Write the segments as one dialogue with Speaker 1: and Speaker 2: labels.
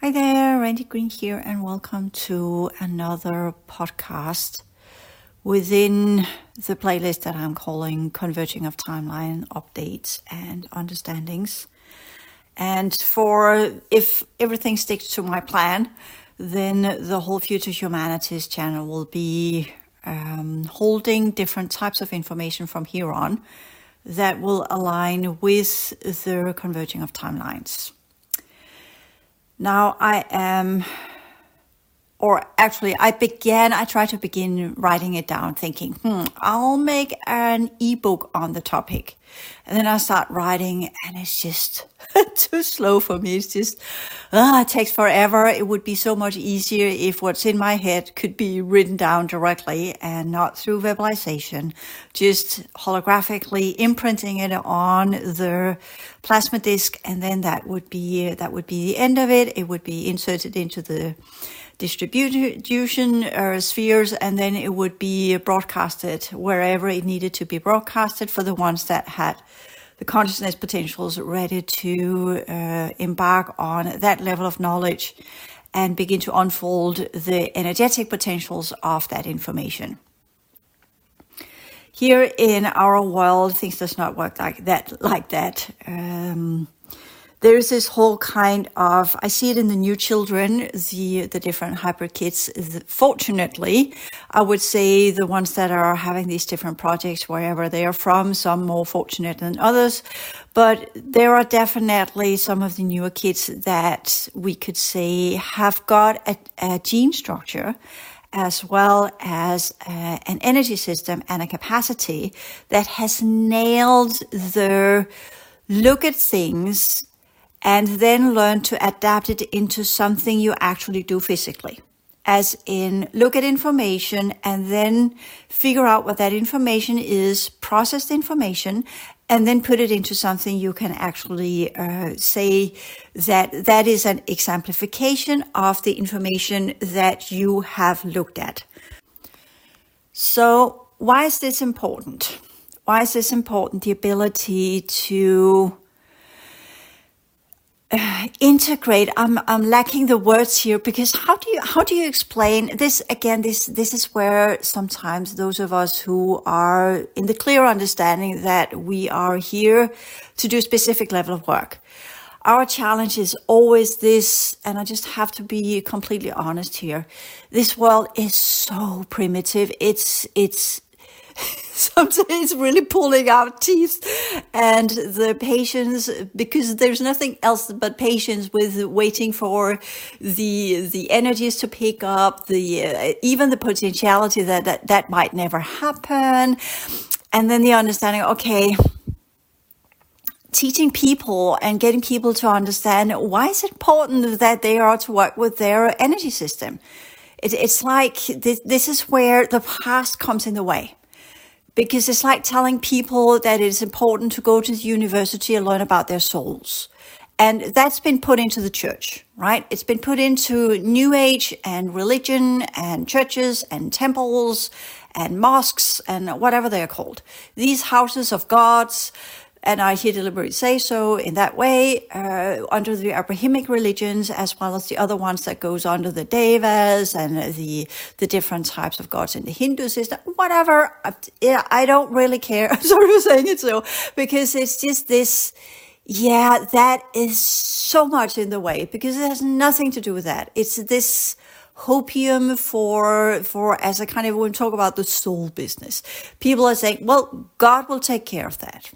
Speaker 1: Hi there, Randi Green here, and welcome to another podcast within the playlist that I'm calling Converging of Timeline Updates and Understandings. And for if everything sticks to my plan, then the whole Future Humanities channel will be um, holding different types of information from here on that will align with the converging of timelines. Now I am, or actually, I began, I tried to begin writing it down thinking, hmm, I'll make an ebook on the topic. And then I start writing and it's just too slow for me. It's just, ah, it takes forever. It would be so much easier if what's in my head could be written down directly and not through verbalization, just holographically imprinting it on the plasma disk. And then that would be, that would be the end of it. It would be inserted into the distribution uh, spheres, and then it would be broadcasted wherever it needed to be broadcasted for the ones that had the consciousness potentials ready to uh, embark on that level of knowledge and begin to unfold the energetic potentials of that information. Here in our world, things does not work like that. Like that. Um, there's this whole kind of I see it in the new children, the the different hyper kids. Fortunately, I would say the ones that are having these different projects wherever they are from, some more fortunate than others, but there are definitely some of the newer kids that we could say have got a, a gene structure as well as uh, an energy system and a capacity that has nailed the look at things and then learn to adapt it into something you actually do physically. As in, look at information and then figure out what that information is, process the information, and then put it into something you can actually uh, say that that is an exemplification of the information that you have looked at. So, why is this important? Why is this important? The ability to uh, integrate i'm i'm lacking the words here because how do you how do you explain this? Again this this is where sometimes those of us who are in the clear understanding that we are here to do a specific level of work. Our challenge is always this and i just have to be completely honest here. This world is so primitive. It's it's sometimes really pulling out teeth. And the patience because there's nothing else but patience with waiting for the the energies to pick up the uh, even the potentiality that, that that might never happen. And then the understanding okay teaching people and getting people to understand why is it important that they are to work with their energy system. It, it's like this, this is where the past comes in the way because it's like telling people that it's important to go to the university and learn about their souls. And that's been put into the church, right? It's been put into New Age and religion and churches and temples and mosques and whatever they're called. These houses of gods and I here deliberately say so in that way, uh, under the Abrahamic religions, as well as the other ones that goes under the Devas and the the different types of gods in the Hindu system, whatever. I, I don't really care. I'm sorry for saying it so, because it's just this. Yeah, that is so much in the way because it has nothing to do with that. It's this hopium for for as I kind of when talk about the soul business. People are saying, well, God will take care of that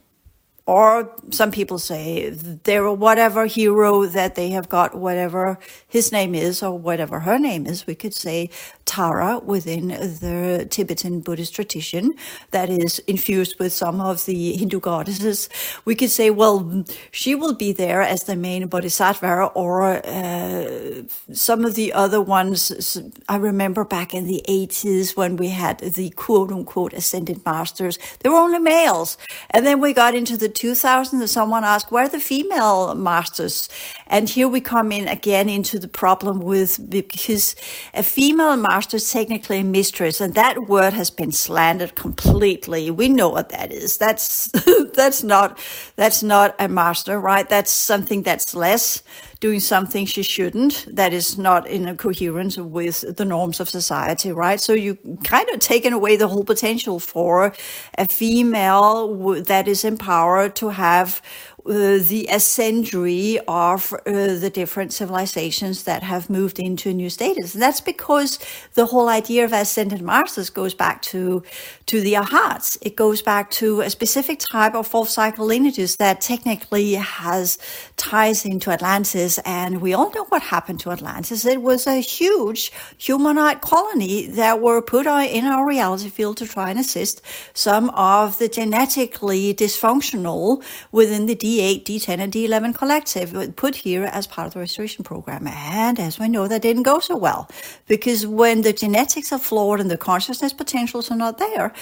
Speaker 1: or some people say they're whatever hero that they have got, whatever his name is or whatever her name is. We could say Tara within the Tibetan Buddhist tradition that is infused with some of the Hindu goddesses. We could say, well, she will be there as the main bodhisattva or uh, some of the other ones. I remember back in the 80s when we had the quote unquote ascended masters, they were only males. And then we got into the 2000s and someone asked, where are the female masters? And here we come in again into the problem with, because a female master is technically a mistress and that word has been slandered completely. We know what that is. That's, that's not, that's not a master, right? That's something that's less doing something she shouldn't, that is not in a coherence with the norms of society, right? So you kind of taken away the whole potential for a female that is empowered to have uh, the ascendancy of uh, the different civilizations that have moved into a new status. And that's because the whole idea of ascended masters goes back to to the Arhats. It goes back to a specific type of fourth cycle lineages that technically has ties into Atlantis. And we all know what happened to Atlantis. It was a huge humanoid colony that were put in our reality field to try and assist some of the genetically dysfunctional within the D8, D10, and D11 collective put here as part of the restoration program. And as we know, that didn't go so well because when the genetics are flawed and the consciousness potentials are not there,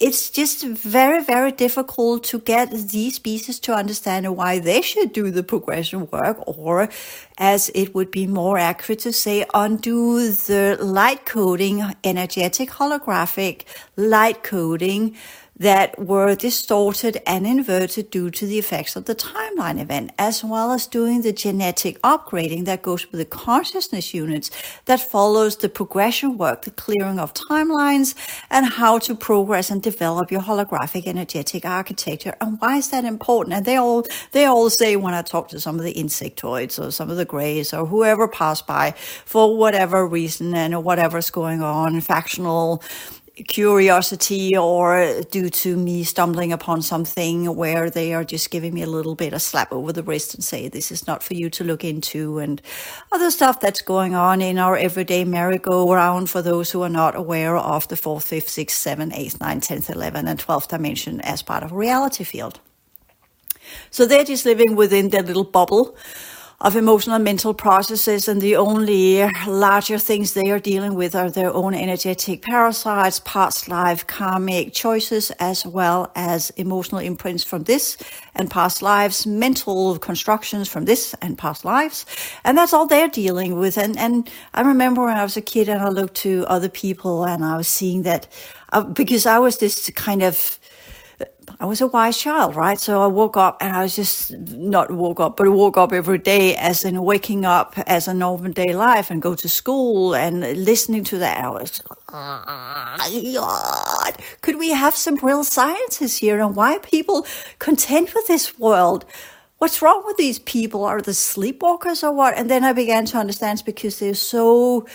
Speaker 1: it's just very, very difficult to get these species to understand why they should do the progression work, or as it would be more accurate to say, undo the light coding, energetic holographic light coding that were distorted and inverted due to the effects of the timeline event, as well as doing the genetic upgrading that goes with the consciousness units that follows the progression work, the clearing of timelines, and how to progress and develop your holographic energetic architecture. And why is that important? And they all they all say when I talk to some of the insectoids or some of the greys or whoever pass by for whatever reason and whatever's going on, factional curiosity or uh, due to me stumbling upon something where they are just giving me a little bit of slap over the wrist and say this is not for you to look into and other stuff that's going on in our everyday merry-go-round for those who are not aware of the fourth, fifth, sixth, seventh, eighth, ninth, tenth, eleventh, and twelfth dimension as part of reality field. So they're just living within their little bubble of emotional and mental processes, and the only larger things they are dealing with are their own energetic parasites, past life karmic choices, as well as emotional imprints from this and past lives, mental constructions from this and past lives. And that's all they're dealing with. And, and I remember when I was a kid and I looked to other people and I was seeing that uh, because I was this kind of I was a wise child, right? So I woke up and I was just not woke up, but I woke up every day as in waking up as a normal day life and go to school and listening to that. I was, could we have some real scientists here and why people content with this world? What's wrong with these people? Are the sleepwalkers or what? And then I began to understand it's because they're so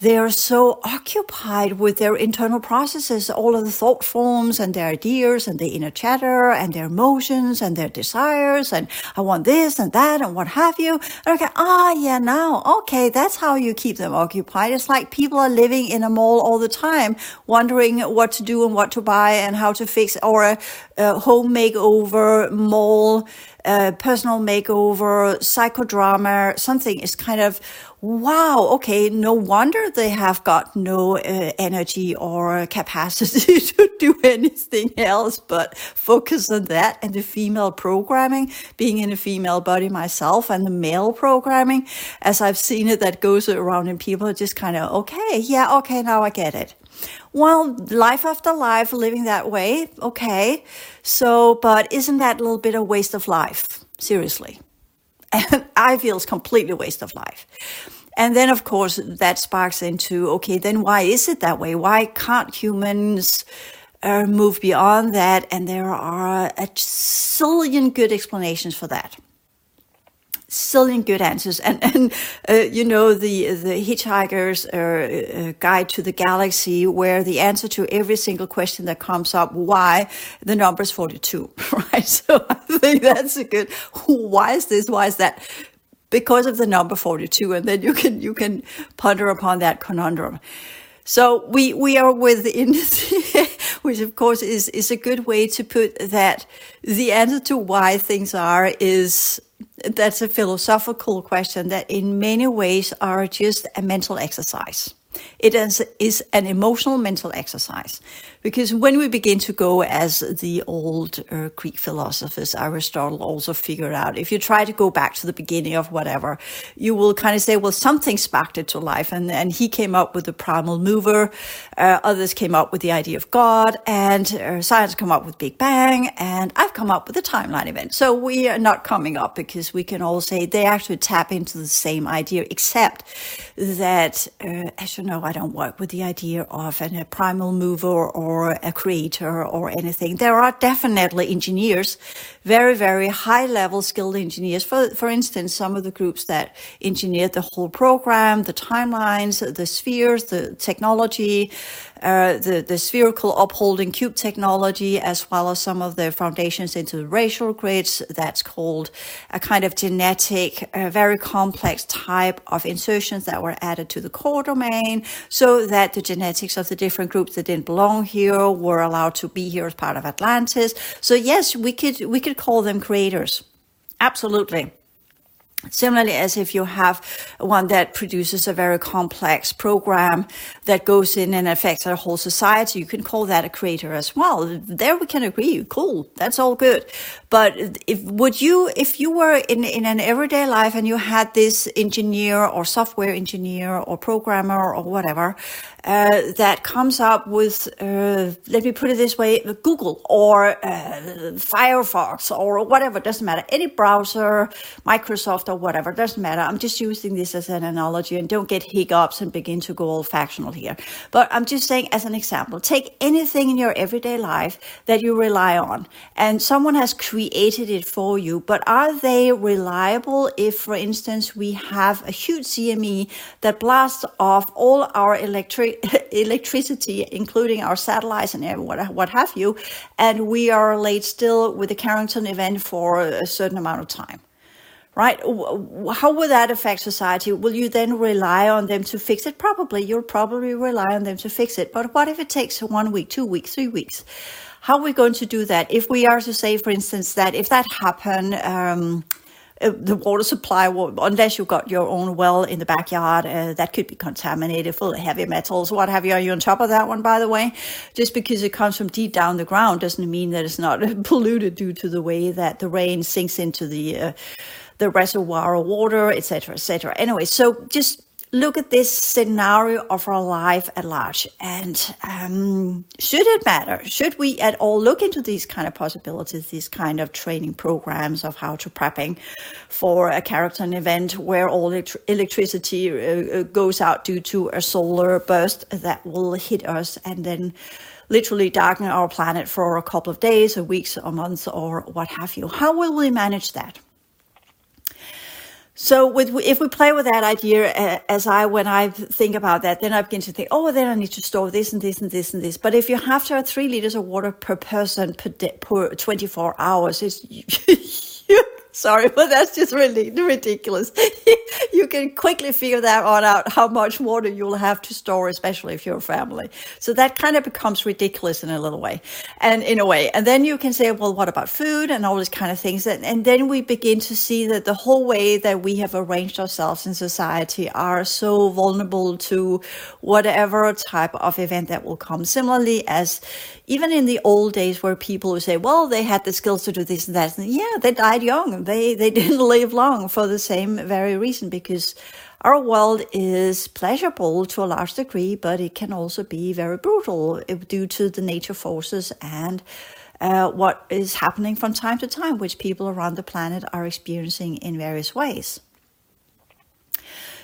Speaker 1: they are so occupied with their internal processes, all of the thought forms and their ideas and the inner chatter and their emotions and their desires. And I want this and that and what have you. Okay. Ah, yeah, now. Okay. That's how you keep them occupied. It's like people are living in a mall all the time, wondering what to do and what to buy and how to fix or a, a home makeover mall, personal makeover, psychodrama, something is kind of wow, okay, no wonder they have got no uh, energy or capacity to do anything else but focus on that and the female programming, being in a female body myself and the male programming, as I've seen it, that goes around and people are just kind of, okay, yeah, okay, now I get it. Well, life after life, living that way, okay. So, but isn't that a little bit a waste of life? Seriously. And I feel it's completely waste of life. And then, of course, that sparks into okay, then why is it that way? Why can't humans uh, move beyond that? And there are a zillion good explanations for that. Zillion good answers, and and uh, you know the the Hitchhiker's uh, uh Guide to the Galaxy, where the answer to every single question that comes up, why the number is forty two, right? So I think that's a good. Why is this? Why is that? because of the number 42 and then you can you can ponder upon that conundrum so we we are within which of course is is a good way to put that. The answer to why things are is that's a philosophical question that in many ways are just a mental exercise. It is, is an emotional mental exercise because when we begin to go as the old uh, Greek philosophers, Aristotle also figured out, if you try to go back to the beginning of whatever, you will kind of say, well, something sparked it to life. And, and he came up with the primal mover. Uh, others came up with the idea of God and uh, science come up with Big Bang. And I've come up with the timeline event. So we are not coming up because we can all say they actually tap into the same idea, except that, uh, as you know, I don't work with the idea of a primal mover or or a creator or anything. There are definitely engineers, very, very high level skilled engineers. For, for instance, some of the groups that engineered the whole program, the timelines, the spheres, the technology, uh, the, the spherical upholding cube technology, as well as some of the foundations into racial grids. That's called a kind of genetic, uh, very complex type of insertions that were added to the core domain so that the genetics of the different groups that didn't belong here were allowed to be here as part of Atlantis. So yes, we could, we could call them creators. Absolutely. Similarly, as if you have one that produces a very complex program that goes in and affects our whole society, you can call that a creator as well. There we can agree. Cool. That's all good. But if, would you, if you were in, in an everyday life and you had this engineer or software engineer or programmer or whatever, uh, that comes up with, uh, let me put it this way, Google or uh, Firefox or whatever, doesn't matter. Any browser, Microsoft or whatever, doesn't matter. I'm just using this as an analogy and don't get hiccups and begin to go old fashioned here. But I'm just saying as an example, take anything in your everyday life that you rely on and someone has created it for you, but are they reliable if, for instance, we have a huge CME that blasts off all our electric electricity, including our satellites and what, what have you, and we are late still with the Carrington event for a certain amount of time right? How would that affect society? Will you then rely on them to fix it? Probably. You'll probably rely on them to fix it. But what if it takes one week, two weeks, three weeks? How are we going to do that? If we are to say, for instance, that if that happened, um, uh, the water supply, unless you've got your own well in the backyard, uh, that could be contaminated full of heavy metals, what have you. Are you on top of that one, by the way? Just because it comes from deep down the ground doesn't mean that it's not polluted due to the way that the rain sinks into the uh, the reservoir of water, etc., etc. Anyway, so just look at this scenario of our life at large. And um, should it matter? Should we at all look into these kind of possibilities, these kind of training programs of how to prepping for a Carrington event where all electricity uh, uh, goes out due to a solar burst that will hit us and then literally darken our planet for a couple of days or weeks or months or what have you? How will we manage that? So with, if we play with that idea uh, as I, when I think about that, then I begin to think, oh, then I need to store this and this and this and this. But if you have to have three liters of water per person per, day, per 24 hours, it's, you, Sorry, but that's just really ridiculous. you can quickly figure that on out how much water you'll have to store, especially if you're a family. So that kind of becomes ridiculous in a little way and in a way. And then you can say, well, what about food and all these kind of things? And, and then we begin to see that the whole way that we have arranged ourselves in society are so vulnerable to whatever type of event that will come. Similarly, as even in the old days where people would say, well, they had the skills to do this and that. And yeah, they died young. They, they didn't live long for the same very reason because our world is pleasurable to a large degree, but it can also be very brutal due to the nature forces and uh, what is happening from time to time, which people around the planet are experiencing in various ways.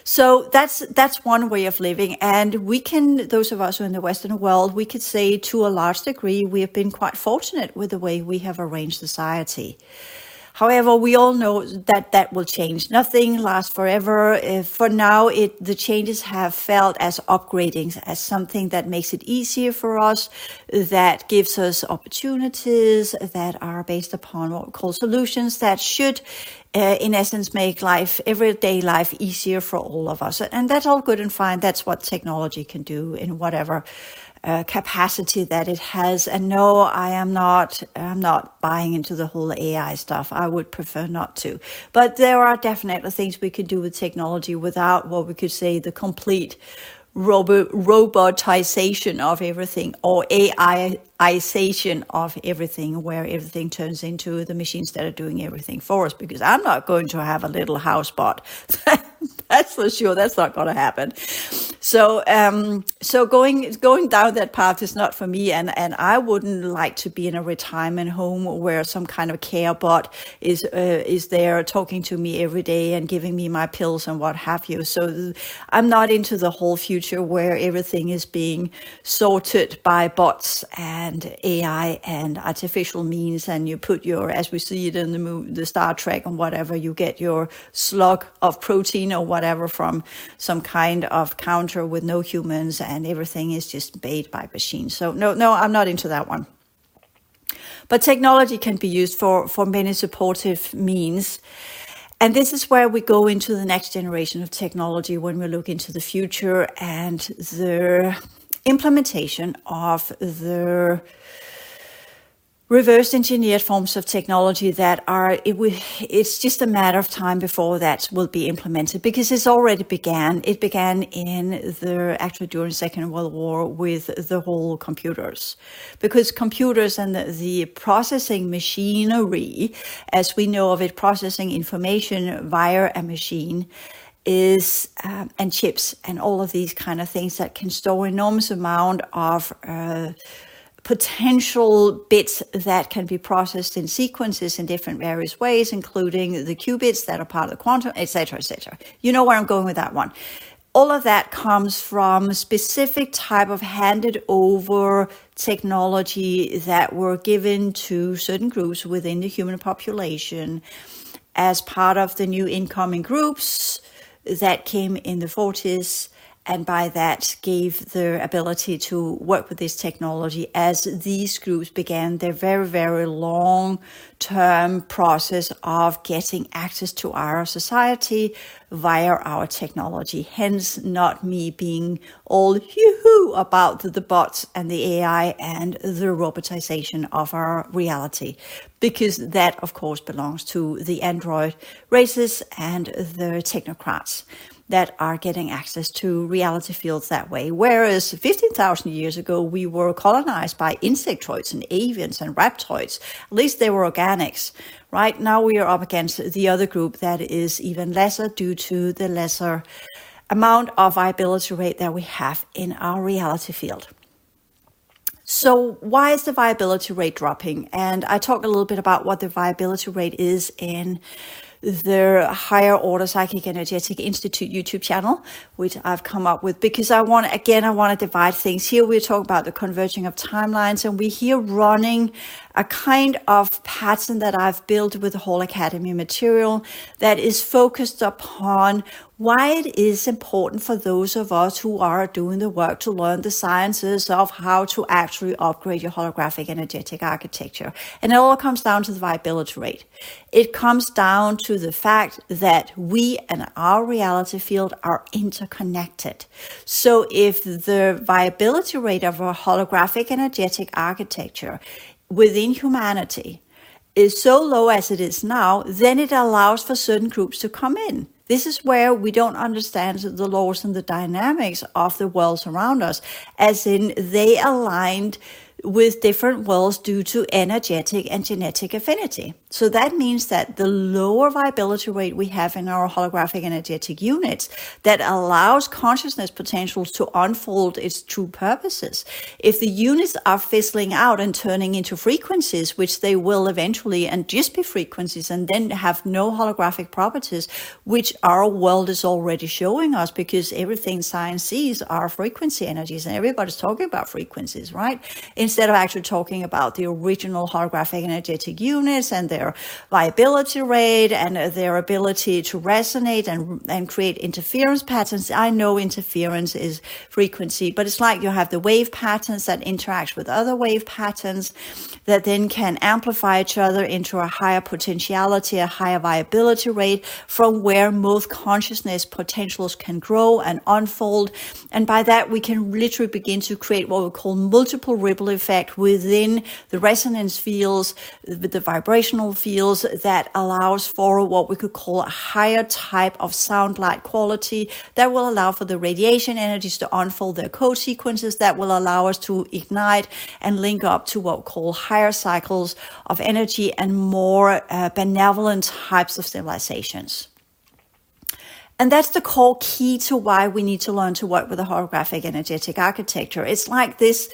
Speaker 1: So that's that's one way of living, and we can those of us who are in the Western world, we could say to a large degree we have been quite fortunate with the way we have arranged society. However, we all know that that will change. Nothing lasts forever. If for now, it the changes have felt as upgradings, as something that makes it easier for us, that gives us opportunities that are based upon what we call solutions that should uh, in essence, make life, everyday life easier for all of us. And that's all good and fine. That's what technology can do in whatever capacity that it has. And no, I am not, I'm not buying into the whole AI stuff. I would prefer not to. But there are definitely things we could do with technology without what we could say the complete robo- robotization of everything or AIization of everything, where everything turns into the machines that are doing everything for us. Because I'm not going to have a little house bot. That's for sure. That's not going to happen. So, um, so going going down that path is not for me, and and I wouldn't like to be in a retirement home where some kind of care bot is uh, is there talking to me every day and giving me my pills and what have you. So, I'm not into the whole future where everything is being sorted by bots and AI and artificial means, and you put your, as we see it in the movie, the Star Trek and whatever, you get your slug of protein or whatever from some kind of counter with no humans and everything is just made by machines. So no, no, I'm not into that one. But technology can be used for, for many supportive means. And this is where we go into the next generation of technology when we look into the future and the implementation of the reverse engineered forms of technology that are it will, it's just a matter of time before that will be implemented because it's already began. It began in the actually during second world war with the whole computers because computers and the, the processing machinery as we know of it processing information via a machine is um, and chips and all of these kind of things that can store enormous amount of uh, potential bits that can be processed in sequences in different various ways, including the qubits that are part of the quantum, etc., etc. You know where I'm going with that one. All of that comes from specific type of handed over technology that were given to certain groups within the human population as part of the new incoming groups that came in the 40s and by that gave the ability to work with this technology as these groups began their very, very long term process of getting access to our society via our technology. Hence, not me being all hoo about the bots and the AI and the robotization of our reality, because that, of course, belongs to the Android races and the technocrats that are getting access to reality fields that way. Whereas 15,000 years ago, we were colonized by insectoids and avians and reptoids. At least they were organics. Right now, we are up against the other group that is even lesser due to the lesser amount of viability rate that we have in our reality field. So, why is the viability rate dropping? And I talk a little bit about what the viability rate is in the Higher Order Psychic Energetic Institute YouTube channel, which I've come up with because I want, again, I want to divide things. Here we're talking about the converging of timelines, and we're here running a kind of pattern that I've built with the whole Academy material that is focused upon why it is important for those of us who are doing the work to learn the sciences of how to actually upgrade your holographic energetic architecture. And it all comes down to the viability rate. It comes down to the fact that we and our reality field are interconnected. So if the viability rate of a holographic energetic architecture within humanity is so low as it is now, then it allows for certain groups to come in. This is where we don't understand the laws and the dynamics of the worlds around us, as in they aligned with different worlds due to energetic and genetic affinity. So that means that the lower viability rate we have in our holographic energetic units that allows consciousness potentials to unfold its true purposes. If the units are fizzling out and turning into frequencies, which they will eventually and just be frequencies and then have no holographic properties, which our world is already showing us because everything science sees are frequency energies and everybody's talking about frequencies, right? Instead of actually talking about the original holographic energetic units and their their viability rate and their ability to resonate and, and create interference patterns. I know interference is frequency, but it's like you have the wave patterns that interact with other wave patterns that then can amplify each other into a higher potentiality, a higher viability rate from where most consciousness potentials can grow and unfold. And by that, we can literally begin to create what we call multiple ripple effect within the resonance fields, the, vibrational fields that allows for what we could call a higher type of sound light quality that will allow for the radiation energies to unfold their code sequences that will allow us to ignite and link up to what we call higher cycles of energy and more uh, benevolent types of civilizations. And that's the core key to why we need to learn to work with a holographic energetic architecture. It's like this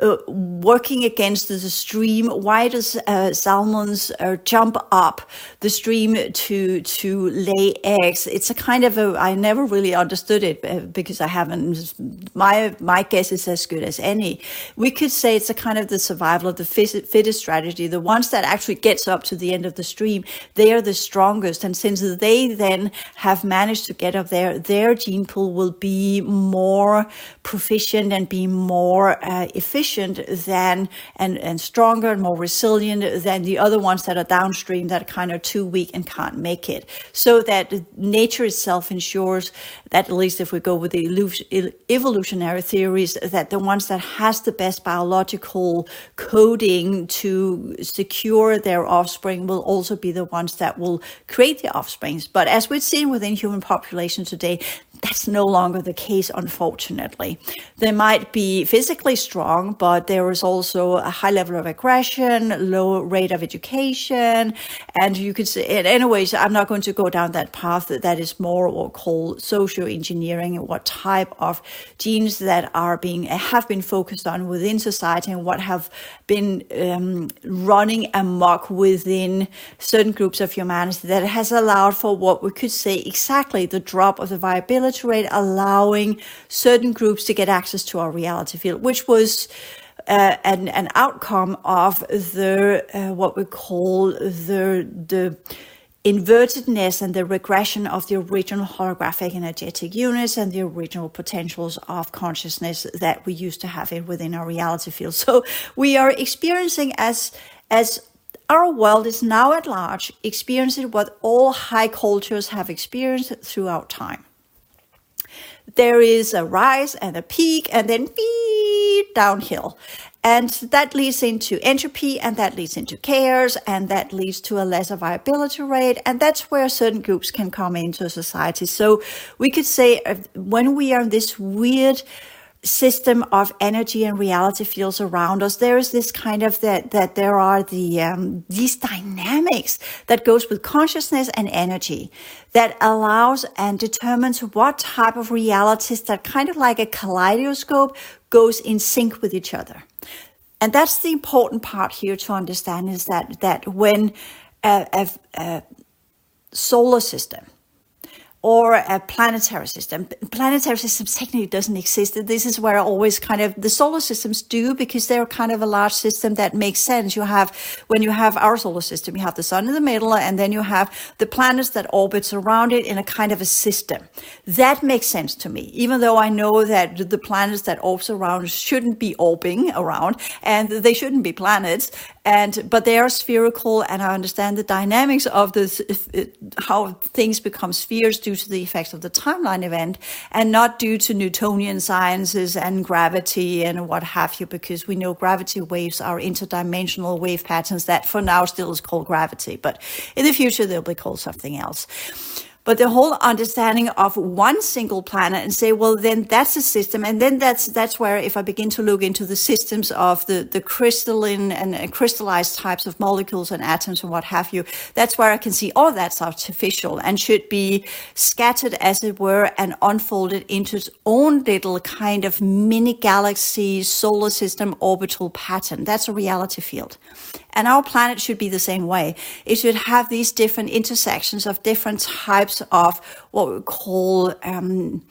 Speaker 1: uh, working against the stream. Why does uh, salmons uh, jump up the stream to to lay eggs? It's a kind of a I never really understood it uh, because I haven't. My my guess is as good as any. We could say it's a kind of the survival of the fittest strategy. The ones that actually gets up to the end of the stream, they are the strongest, and since they then have managed to get up there, their gene pool will be more proficient and be more uh, efficient than and, and stronger and more resilient than the other ones that are downstream that are kind of too weak and can't make it. So that nature itself ensures that at least if we go with the evolutionary theories, that the ones that has the best biological coding to secure their offspring will also be the ones that will create the offsprings. But as we've seen within human population today, that's no longer the case, unfortunately. They might be physically strong, but there is also a high level of aggression, low rate of education. And you could say, anyways, I'm not going to go down that path. That is more what we call social engineering, and what type of genes that are being, have been focused on within society and what have been um, running amok within certain groups of humanity that has allowed for what we could say exactly the drop of the viability allowing certain groups to get access to our reality field, which was uh, an, an outcome of the uh, what we call the the invertedness and the regression of the original holographic energetic units and the original potentials of consciousness that we used to have it within our reality field. So we are experiencing as as our world is now at large experiencing what all high cultures have experienced throughout time there is a rise and a peak and then beep downhill. And that leads into entropy and that leads into chaos and that leads to a lesser viability rate. And that's where certain groups can come into society. So we could say when we are in this weird system of energy and reality fields around us there is this kind of that that there are the um, these dynamics that goes with consciousness and energy that allows and determines what type of realities that kind of like a kaleidoscope goes in sync with each other. And that's the important part here to understand is that that when a, a, a solar system or a planetary system. Planetary systems technically doesn't exist. This is where I always kind of the solar systems do because they're kind of a large system that makes sense. You have when you have our solar system, you have the sun in the middle, and then you have the planets that orbits around it in a kind of a system. That makes sense to me, even though I know that the planets that orbit around shouldn't be orbiting around and they shouldn't be planets and but they are spherical and i understand the dynamics of this how things become spheres due to the effects of the timeline event and not due to newtonian sciences and gravity and what have you because we know gravity waves are interdimensional wave patterns that for now still is called gravity but in the future they'll be called something else but the whole understanding of one single planet and say, well, then that's a system. And then that's, that's where if I begin to look into the systems of the, the crystalline and crystallized types of molecules and atoms and what have you, that's where I can see all that's artificial and should be scattered as it were and unfolded into its own little kind of mini galaxy solar system orbital pattern. That's a reality field. And our planet should be the same way. It should have these different intersections of different types of what we call um,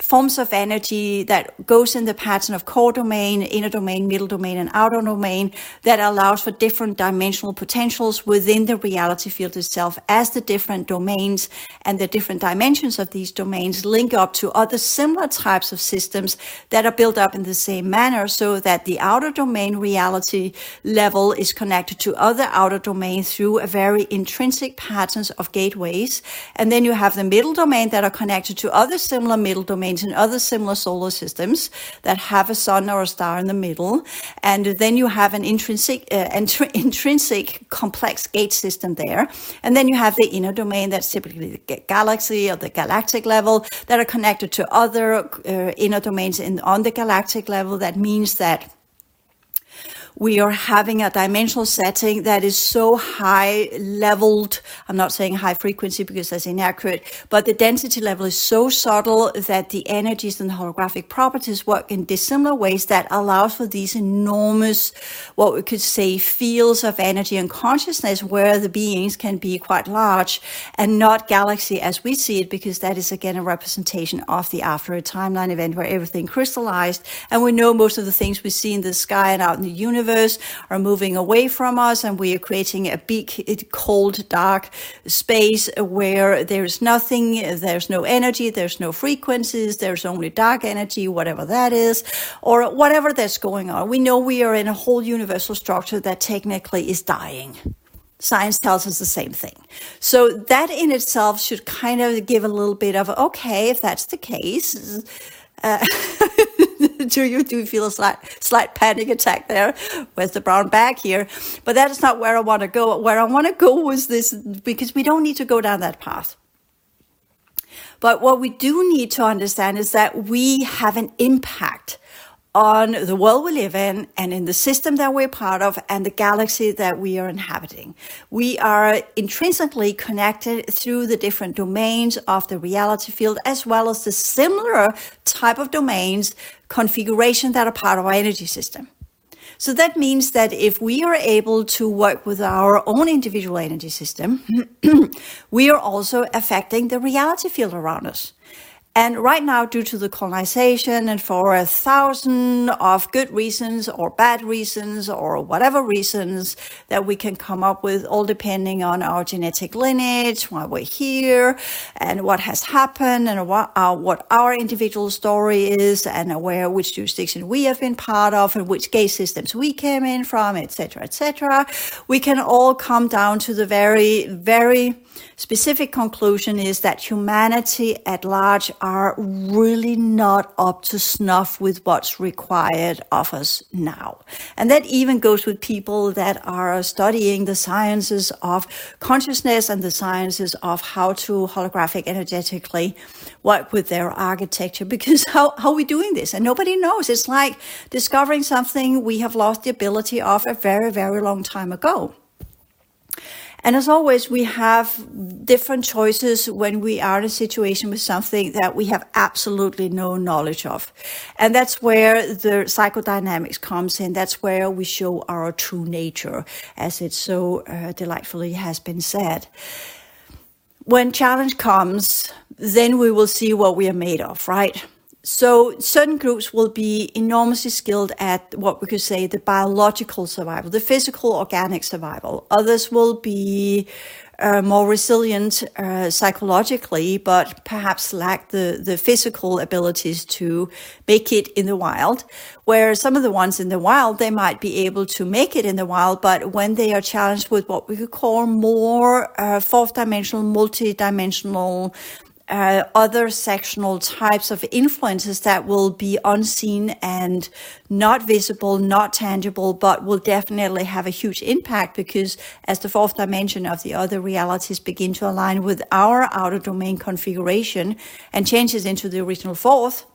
Speaker 1: forms of energy that goes in the pattern of core domain, inner domain, middle domain, and outer domain that allows for different dimensional potentials within the reality field itself as the different domains and the different dimensions of these domains link up to other similar types of systems that are built up in the same manner so that the outer domain reality level is connected to other outer domains through a very intrinsic patterns of gateways. And then you have the middle domain that are connected to other similar middle domains domains in other similar solar systems that have a sun or a star in the middle. And then you have an intrinsic, uh, intrinsic complex gate system there. And then you have the inner domain that's typically the galaxy or the galactic level that are connected to other uh, inner domains in, on the galactic level. That means that we are having a dimensional setting that is so high leveled. I'm not saying high frequency because that's inaccurate, but the density level is so subtle that the energies and holographic properties work in dissimilar ways that allows for these enormous, what we could say, fields of energy and consciousness where the beings can be quite large and not galaxy as we see it, because that is again a representation of the after a timeline event where everything crystallized. And we know most of the things we see in the sky and out in the universe universe are moving away from us and we are creating a big, cold, dark space where there's nothing, there's no energy, there's no frequencies, there's only dark energy, whatever that is, or whatever that's going on. We know we are in a whole universal structure that technically is dying. Science tells us the same thing. So that in itself should kind of give a little bit of, okay, if that's the case, uh, do you do feel a slight slight panic attack there? Where's the brown bag here? But that is not where I want to go. Where I want to go is this because we don't need to go down that path. But what we do need to understand is that we have an impact on the world we live in and in the system that we're part of and the galaxy that we are inhabiting. We are intrinsically connected through the different domains of the reality field as well as the similar type of domains configuration that are part of our energy system. So that means that if we are able to work with our own individual energy system, we are also affecting the reality field around us. And right now, due to the colonization and for a thousand of good reasons or bad reasons or whatever reasons that we can come up with, all depending on our genetic lineage, why we're here, and what has happened, and what our, what our individual story is, and where which jurisdiction we have been part of, and which gate systems we came in from, etc., etc. We can all come down to the very, very specific conclusion is that humanity at large are really not up to snuff with what's required of us now. And that even goes with people that are studying the sciences of consciousness and the sciences of how to holographic energetically work with their architecture because how, how are we doing this? And nobody knows. It's like discovering something we have lost the ability of a very, very long time ago. And as always, we have different choices when we are in a situation with something that we have absolutely no knowledge of. And that's where the psychodynamics comes in. That's where we show our true nature, as it so uh, delightfully has been said. When challenge comes, then we will see what we are made of, right? So certain groups will be enormously skilled at what we could say the biological survival, the physical organic survival. Others will be uh, more resilient uh, psychologically, but perhaps lack the, the physical abilities to make it in the wild. Where some of the ones in the wild, they might be able to make it in the wild, but when they are challenged with what we could call more uh, fourth dimensional, multi-dimensional uh, other sectional types of influences that will be unseen and not visible, not tangible, but will definitely have a huge impact because as the fourth dimension of the other realities begin to align with our outer domain configuration and changes into the original fourth,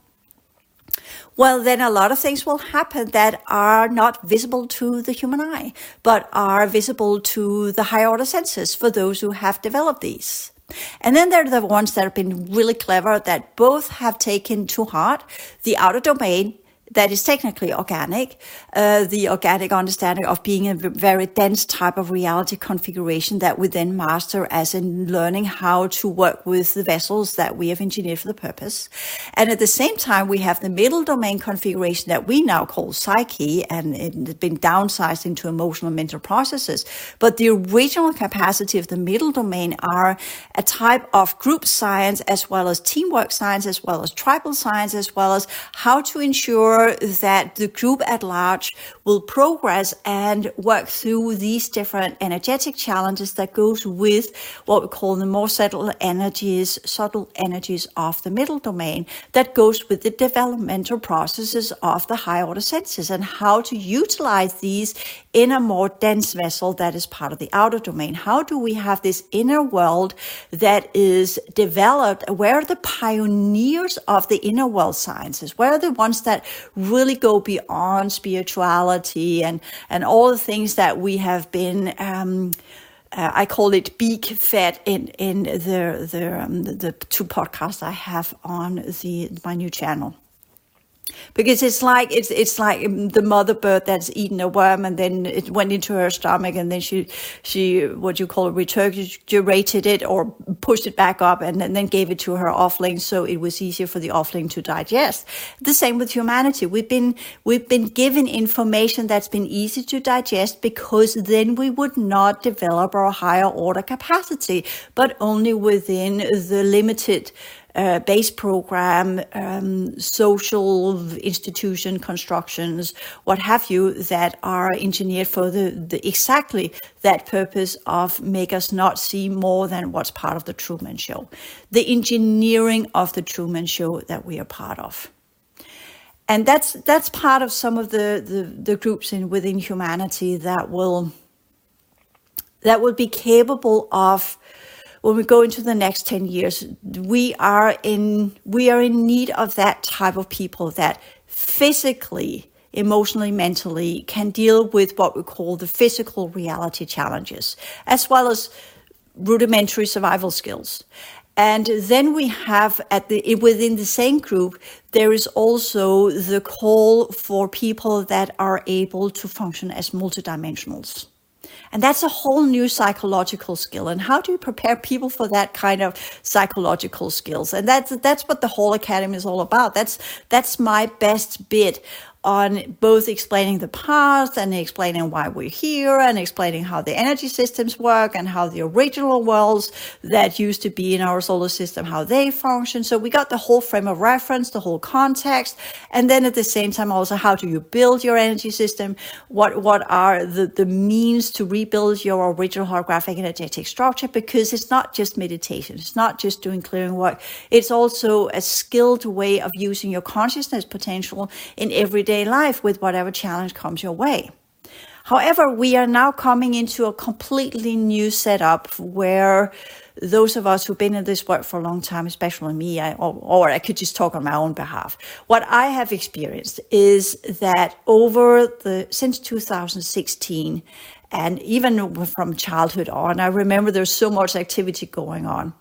Speaker 1: well, then a lot of things will happen that are not visible to the human eye, but are visible to the higher order senses for those who have developed these. And then there are the ones that have been really clever that both have taken to heart the outer domain that is technically organic, uh, the organic understanding of being a very dense type of reality configuration that we then master as in learning how to work with the vessels that we have engineered for the purpose. And at the same time, we have the middle domain configuration that we now call psyche and it's been downsized into emotional mental processes. But the original capacity of the middle domain are a type of group science as well as teamwork science, as well as tribal science, as well as how to ensure that the group at large will progress and work through these different energetic challenges that goes with what we call the more subtle energies, subtle energies of the middle domain that goes with the developmental processes of the high order senses and how to utilize these in a more dense vessel that is part of the outer domain. How do we have this inner world that is developed? Where are the pioneers of the inner world sciences? Where are the ones that really go beyond spirituality and, and all the things that we have been, um, uh, I call it beak fed in in the the, um, the, the two podcasts I have on the my new channel because it's like it's it's like um, the mother bird that's eaten a worm and then it went into her stomach and then she she what you call it regurgitated it or pushed it back up and, and then gave it to her offling so it was easier for the offling to digest. The same with humanity. We've been we've been given information that's been easy to digest because then we would not develop our higher order capacity but only within the limited uh, base program, um, social institution constructions, what have you, that are engineered for the, the, exactly that purpose of make us not see more than what's part of the Truman Show, the engineering of the Truman Show that we are part of. And that's that's part of some of the, the, the groups in within humanity that will that will be capable of when we go into the next 10 years, we are in, we are in need of that type of people that physically, emotionally, mentally can deal with what we call the physical reality challenges, as well as rudimentary survival skills. And then we have at the within the same group, there is also the call for people that are able to function as multidimensionals. And that's a whole new psychological skill. And how do you prepare people for that kind of psychological skills? And that's that's what the whole academy is all about. That's that's my best bit on both explaining the past and explaining why we're here and explaining how the energy systems work and how the original worlds that used to be in our solar system, how they function. So we got the whole frame of reference, the whole context. And then at the same time, also, how do you build your energy system? What, what are the, the means to rebuild your original holographic energetic structure? Because it's not just meditation. It's not just doing clearing work. It's also a skilled way of using your consciousness potential in everyday everyday life with whatever challenge comes your way. However, we are now coming into a completely new setup where those of us who've been in this work for a long time, especially me, I, or, or, I could just talk on my own behalf. What I have experienced is that over the since 2016, and even from childhood on, I remember there's so much activity going on.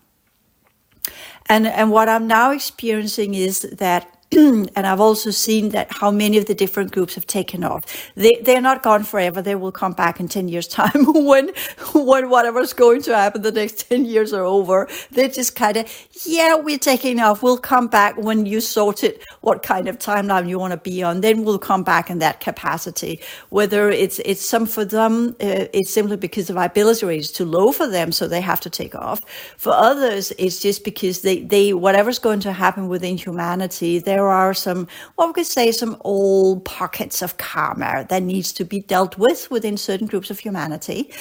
Speaker 1: And and what I'm now experiencing is that and I've also seen that how many of the different groups have taken off. They they're not gone forever. They will come back in ten years' time when when whatever's going to happen the next ten years are over. They're just kind of yeah, we're taking off. We'll come back when you sorted what kind of timeline you want to be on. Then we'll come back in that capacity. Whether it's it's some for them, uh, it's simply because the viability rate is too low for them, so they have to take off. For others, it's just because they they whatever's going to happen within humanity, they're there are some, what we could say, some old pockets of karma that needs to be dealt with within certain groups of humanity.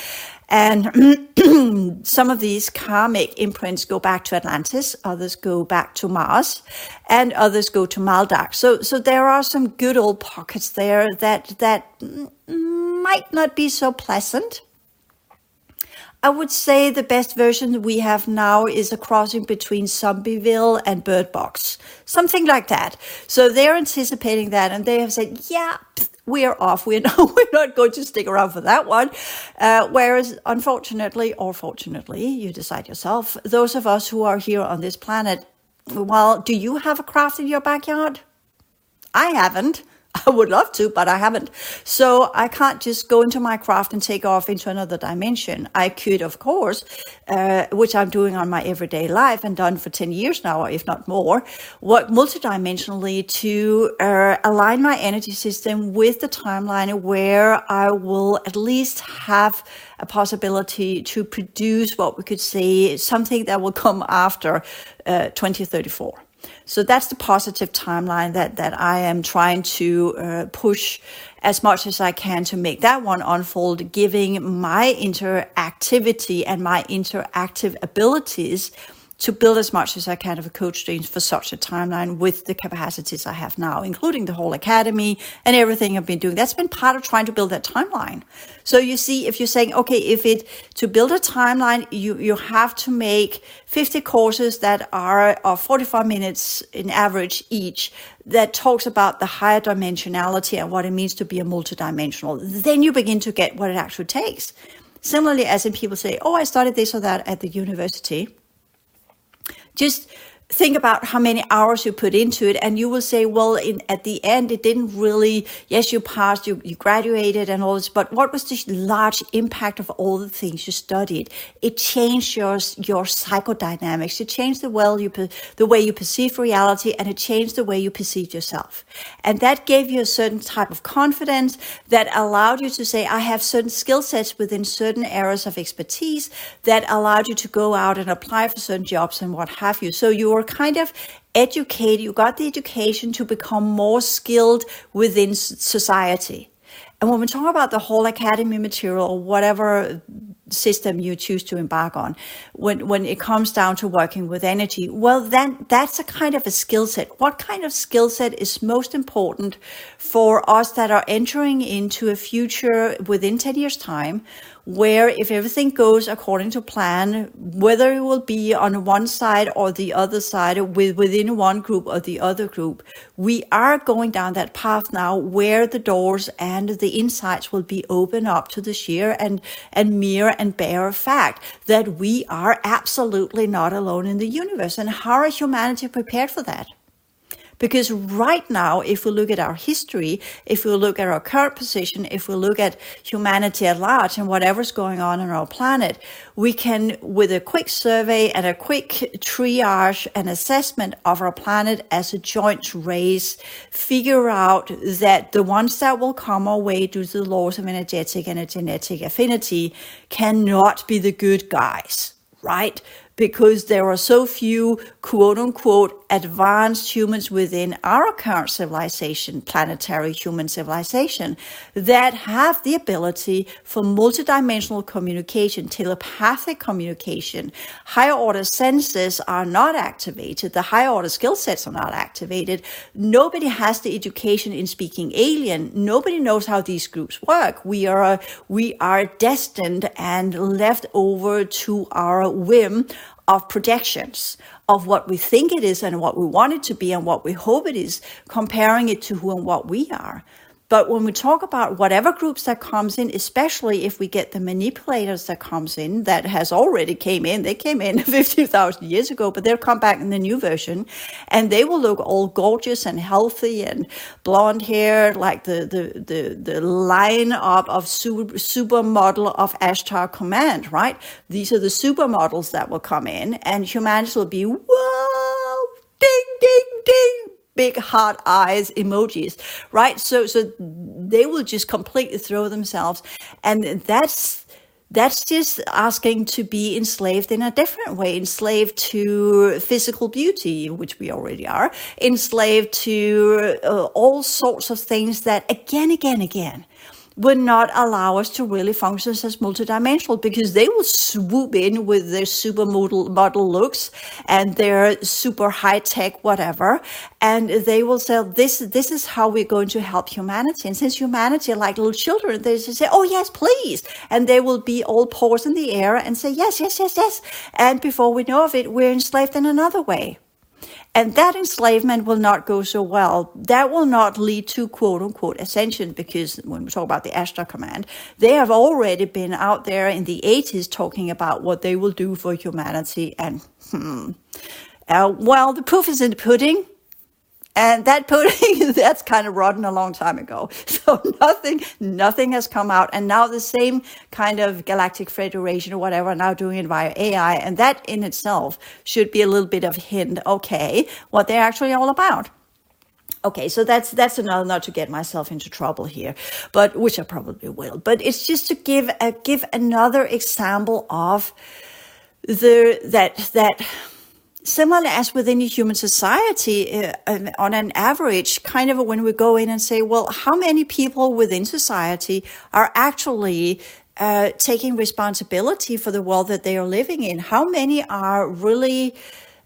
Speaker 1: And some of these karmic imprints go back to Atlantis, others go back to Mars, and others go to Maldak. So, so there are some good old pockets there that that might not be so pleasant. I would say the best version we have now is a crossing between Zombieville and Bird Box, something like that. So they're anticipating that, and they have said, "Yeah, we're off. We're not, we're not going to stick around for that one." Uh, whereas, unfortunately, or fortunately, you decide yourself. Those of us who are here on this planet, well, do you have a craft in your backyard? I haven't. I would love to, but I haven't. So I can't just go into my craft and take off into another dimension. I could, of course, uh, which I'm doing on my everyday life and done for 10 years now, if not more, work multidimensionally to uh, align my energy system with the timeline where I will at least have a possibility to produce what we could say something that will come after uh, 2034. So that's the positive timeline that, that I am trying to uh, push as much as I can to make that one unfold, giving my interactivity and my interactive abilities to build as much as I can of a coach stream for such a timeline with the capacities I have now, including the whole academy and everything I've been doing. That's been part of trying to build that timeline. So you see, if you're saying, okay, if it to build a timeline, you you have to make 50 courses that are are 45 minutes in average each that talks about the higher dimensionality and what it means to be a multidimensional. Then you begin to get what it actually takes. Similarly, as in people say, oh, I studied this or that at the university just think about how many hours you put into it and you will say well in, at the end it didn't really yes you passed you, you graduated and all this but what was the large impact of all the things you studied? It changed your your psychodynamics. It changed the well you the way you perceive reality and it changed the way you perceive yourself. And that gave you a certain type of confidence that allowed you to say i have certain skill sets within certain areas of expertise that allowed you to go out and apply for certain jobs and what have you. So you were kind of educated, you got the education to become more skilled within society. And when we talk about the whole academy material whatever system you choose to embark on, when, when it comes down to working with energy, well, then that's a kind of a skill set. What kind of skill set is most important for us that are entering into a future within 10 years' time where if everything goes according to plan, whether it will be on one side or the other side, with, within one group or the other group, we are going down that path now where the doors and the insights will be open up to the sheer and, and mere and bare fact that we are absolutely not alone in the universe. And how is humanity prepared for that? Because right now, if we look at our history, if we look at our current position, if we look at humanity at large and whatever's going on on our planet, we can, with a quick survey and a quick triage and assessment of our planet as a joint race, figure out that the ones that will come our way due to the laws of energetic and genetic affinity cannot be the good guys right? because there are so few quote unquote advanced humans within our current civilization, planetary human civilization, that have the ability for multidimensional communication, telepathic communication. Higher order senses are not activated. The higher order skill sets are not activated. Nobody has the education in speaking alien. Nobody knows how these groups work. We are, we are destined and left over to our whim of projections of what we think it is and what we want it to be and what we hope it is, comparing it to who and what we are. But when we talk about whatever groups that comes in, especially if we get the manipulators that comes in, that has already came in, they came in 50,000 years ago, but they'll come back in the new version and they will look all gorgeous and healthy and blonde hair, like the, the, the, the line of, of super, supermodel of Ashtar Command, right? These are the supermodels that will come in and humanity will be, whoa, ding, ding, ding big heart eyes emojis, right? So, so they will just completely throw themselves. And that's, that's just asking to be enslaved in a different way, enslaved to physical beauty, which we already are, enslaved to uh, all sorts of things that again, again, again, would not allow us to really function as multidimensional because they will swoop in with their super model, looks and their super high tech whatever and they will say this this is how we're going to help humanity. And since humanity are like little children they say oh yes please. And they will be all paws in the air and say yes yes yes yes. And before we know of it we're enslaved in another way and that enslavement will not go so well. That will not lead to quote unquote ascension because when we talk about the Ashtar command, they have already been out there in the 80s talking about what they will do for humanity. And hmm, uh, well, the proof is in the pudding. And that pudding, that's kind of rotten a long time ago. So nothing, nothing has come out. And now the same kind of galactic federation or whatever now doing it via AI. And that in itself should be a little bit of hint, okay, what they're actually all about. Okay, so that's that's another not to get myself into trouble here, but which I probably will. But it's just to give a, give another example of the that that similarly as within human society, uh, on an average, kind of when we go in and say, well, how many people within society are actually uh, taking responsibility for the world that they are living in? How many are really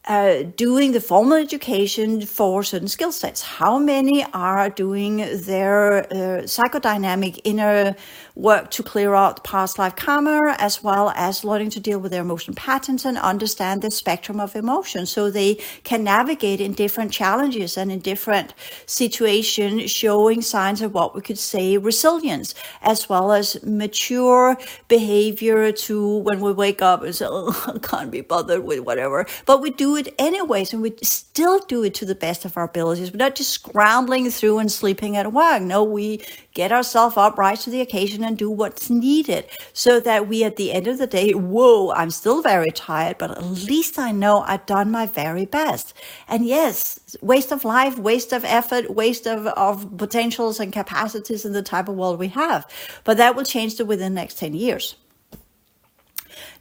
Speaker 1: uh, doing the formal education for certain skill sets? How many are doing their uh, psychodynamic inner work to clear out past life karma, as well as learning to deal with their emotion patterns and understand the spectrum of emotions so they can navigate in different challenges and in different situations, showing signs of what we could say resilience, as well as mature behavior to when we wake up and say, oh, I can't be bothered with whatever. But we do it anyways, and we still do it to the best of our abilities. We're not just scrambling through and sleeping at work. No, we get ourselves up, rise to the occasion, and do what's needed so that we, at the end of the day, whoa, I'm still very tired, but at least I know I've done my very best. And yes, waste of life, waste of effort, waste of, of potentials and capacities in the type of world we have. But that will change within the next 10 years.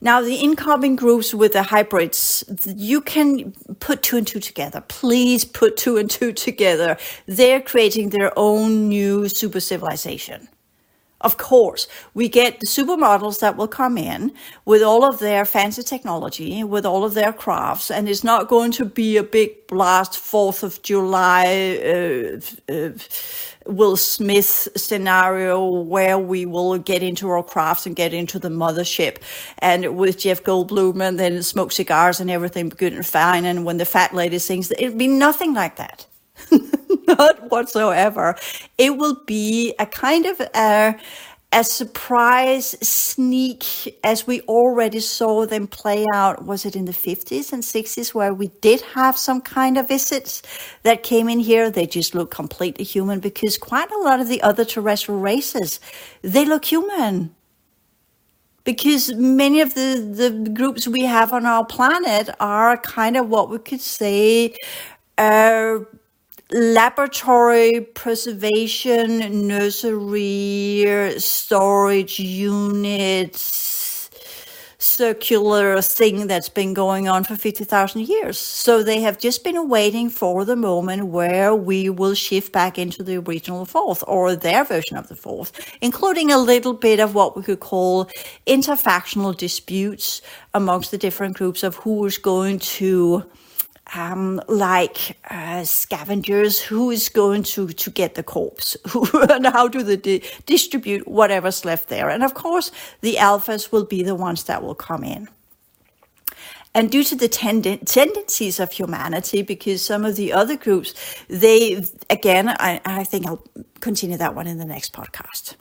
Speaker 1: Now, the incoming groups with the hybrids, you can put two and two together. Please put two and two together. They're creating their own new super civilization. Of course, we get the supermodels that will come in with all of their fancy technology, with all of their crafts, and it's not going to be a big blast 4th of July uh, uh, Will Smith scenario where we will get into our crafts and get into the mothership and with Jeff Goldblum and then smoke cigars and everything good and fine. And when the fat lady sings, it'll be nothing like that. Not whatsoever. It will be a kind of a, a surprise sneak as we already saw them play out was it in the 50s and 60s where we did have some kind of visits that came in here? They just look completely human because quite a lot of the other terrestrial races they look human. Because many of the, the groups we have on our planet are kind of what we could say uh, laboratory preservation nursery storage units circular thing that's been going on for 50,000 years. So they have just been waiting for the moment where we will shift back into the original fourth or their version of the fourth, including a little bit of what we could call interfactional disputes amongst the different groups of who is going to um, like uh, scavengers who is going to, to get the corpse? And how do they di- distribute whatever's left there? And of course the alphas will be the ones that will come in. And due to the tend- tendencies of humanity because some of the other groups they again I, I think i'll continue that one in the next podcast